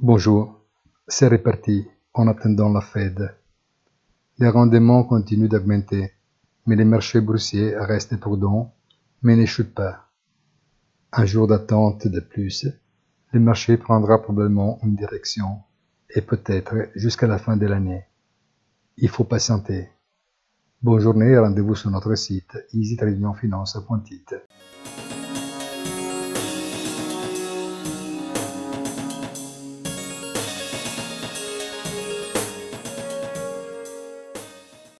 Bonjour, c'est reparti en attendant la Fed. Les rendements continuent d'augmenter, mais les marchés boursiers restent prudents, mais ne pas. Un jour d'attente de plus, le marché prendra probablement une direction, et peut-être jusqu'à la fin de l'année. Il faut patienter. Bonne journée et rendez-vous sur notre site easytradingfinance.it.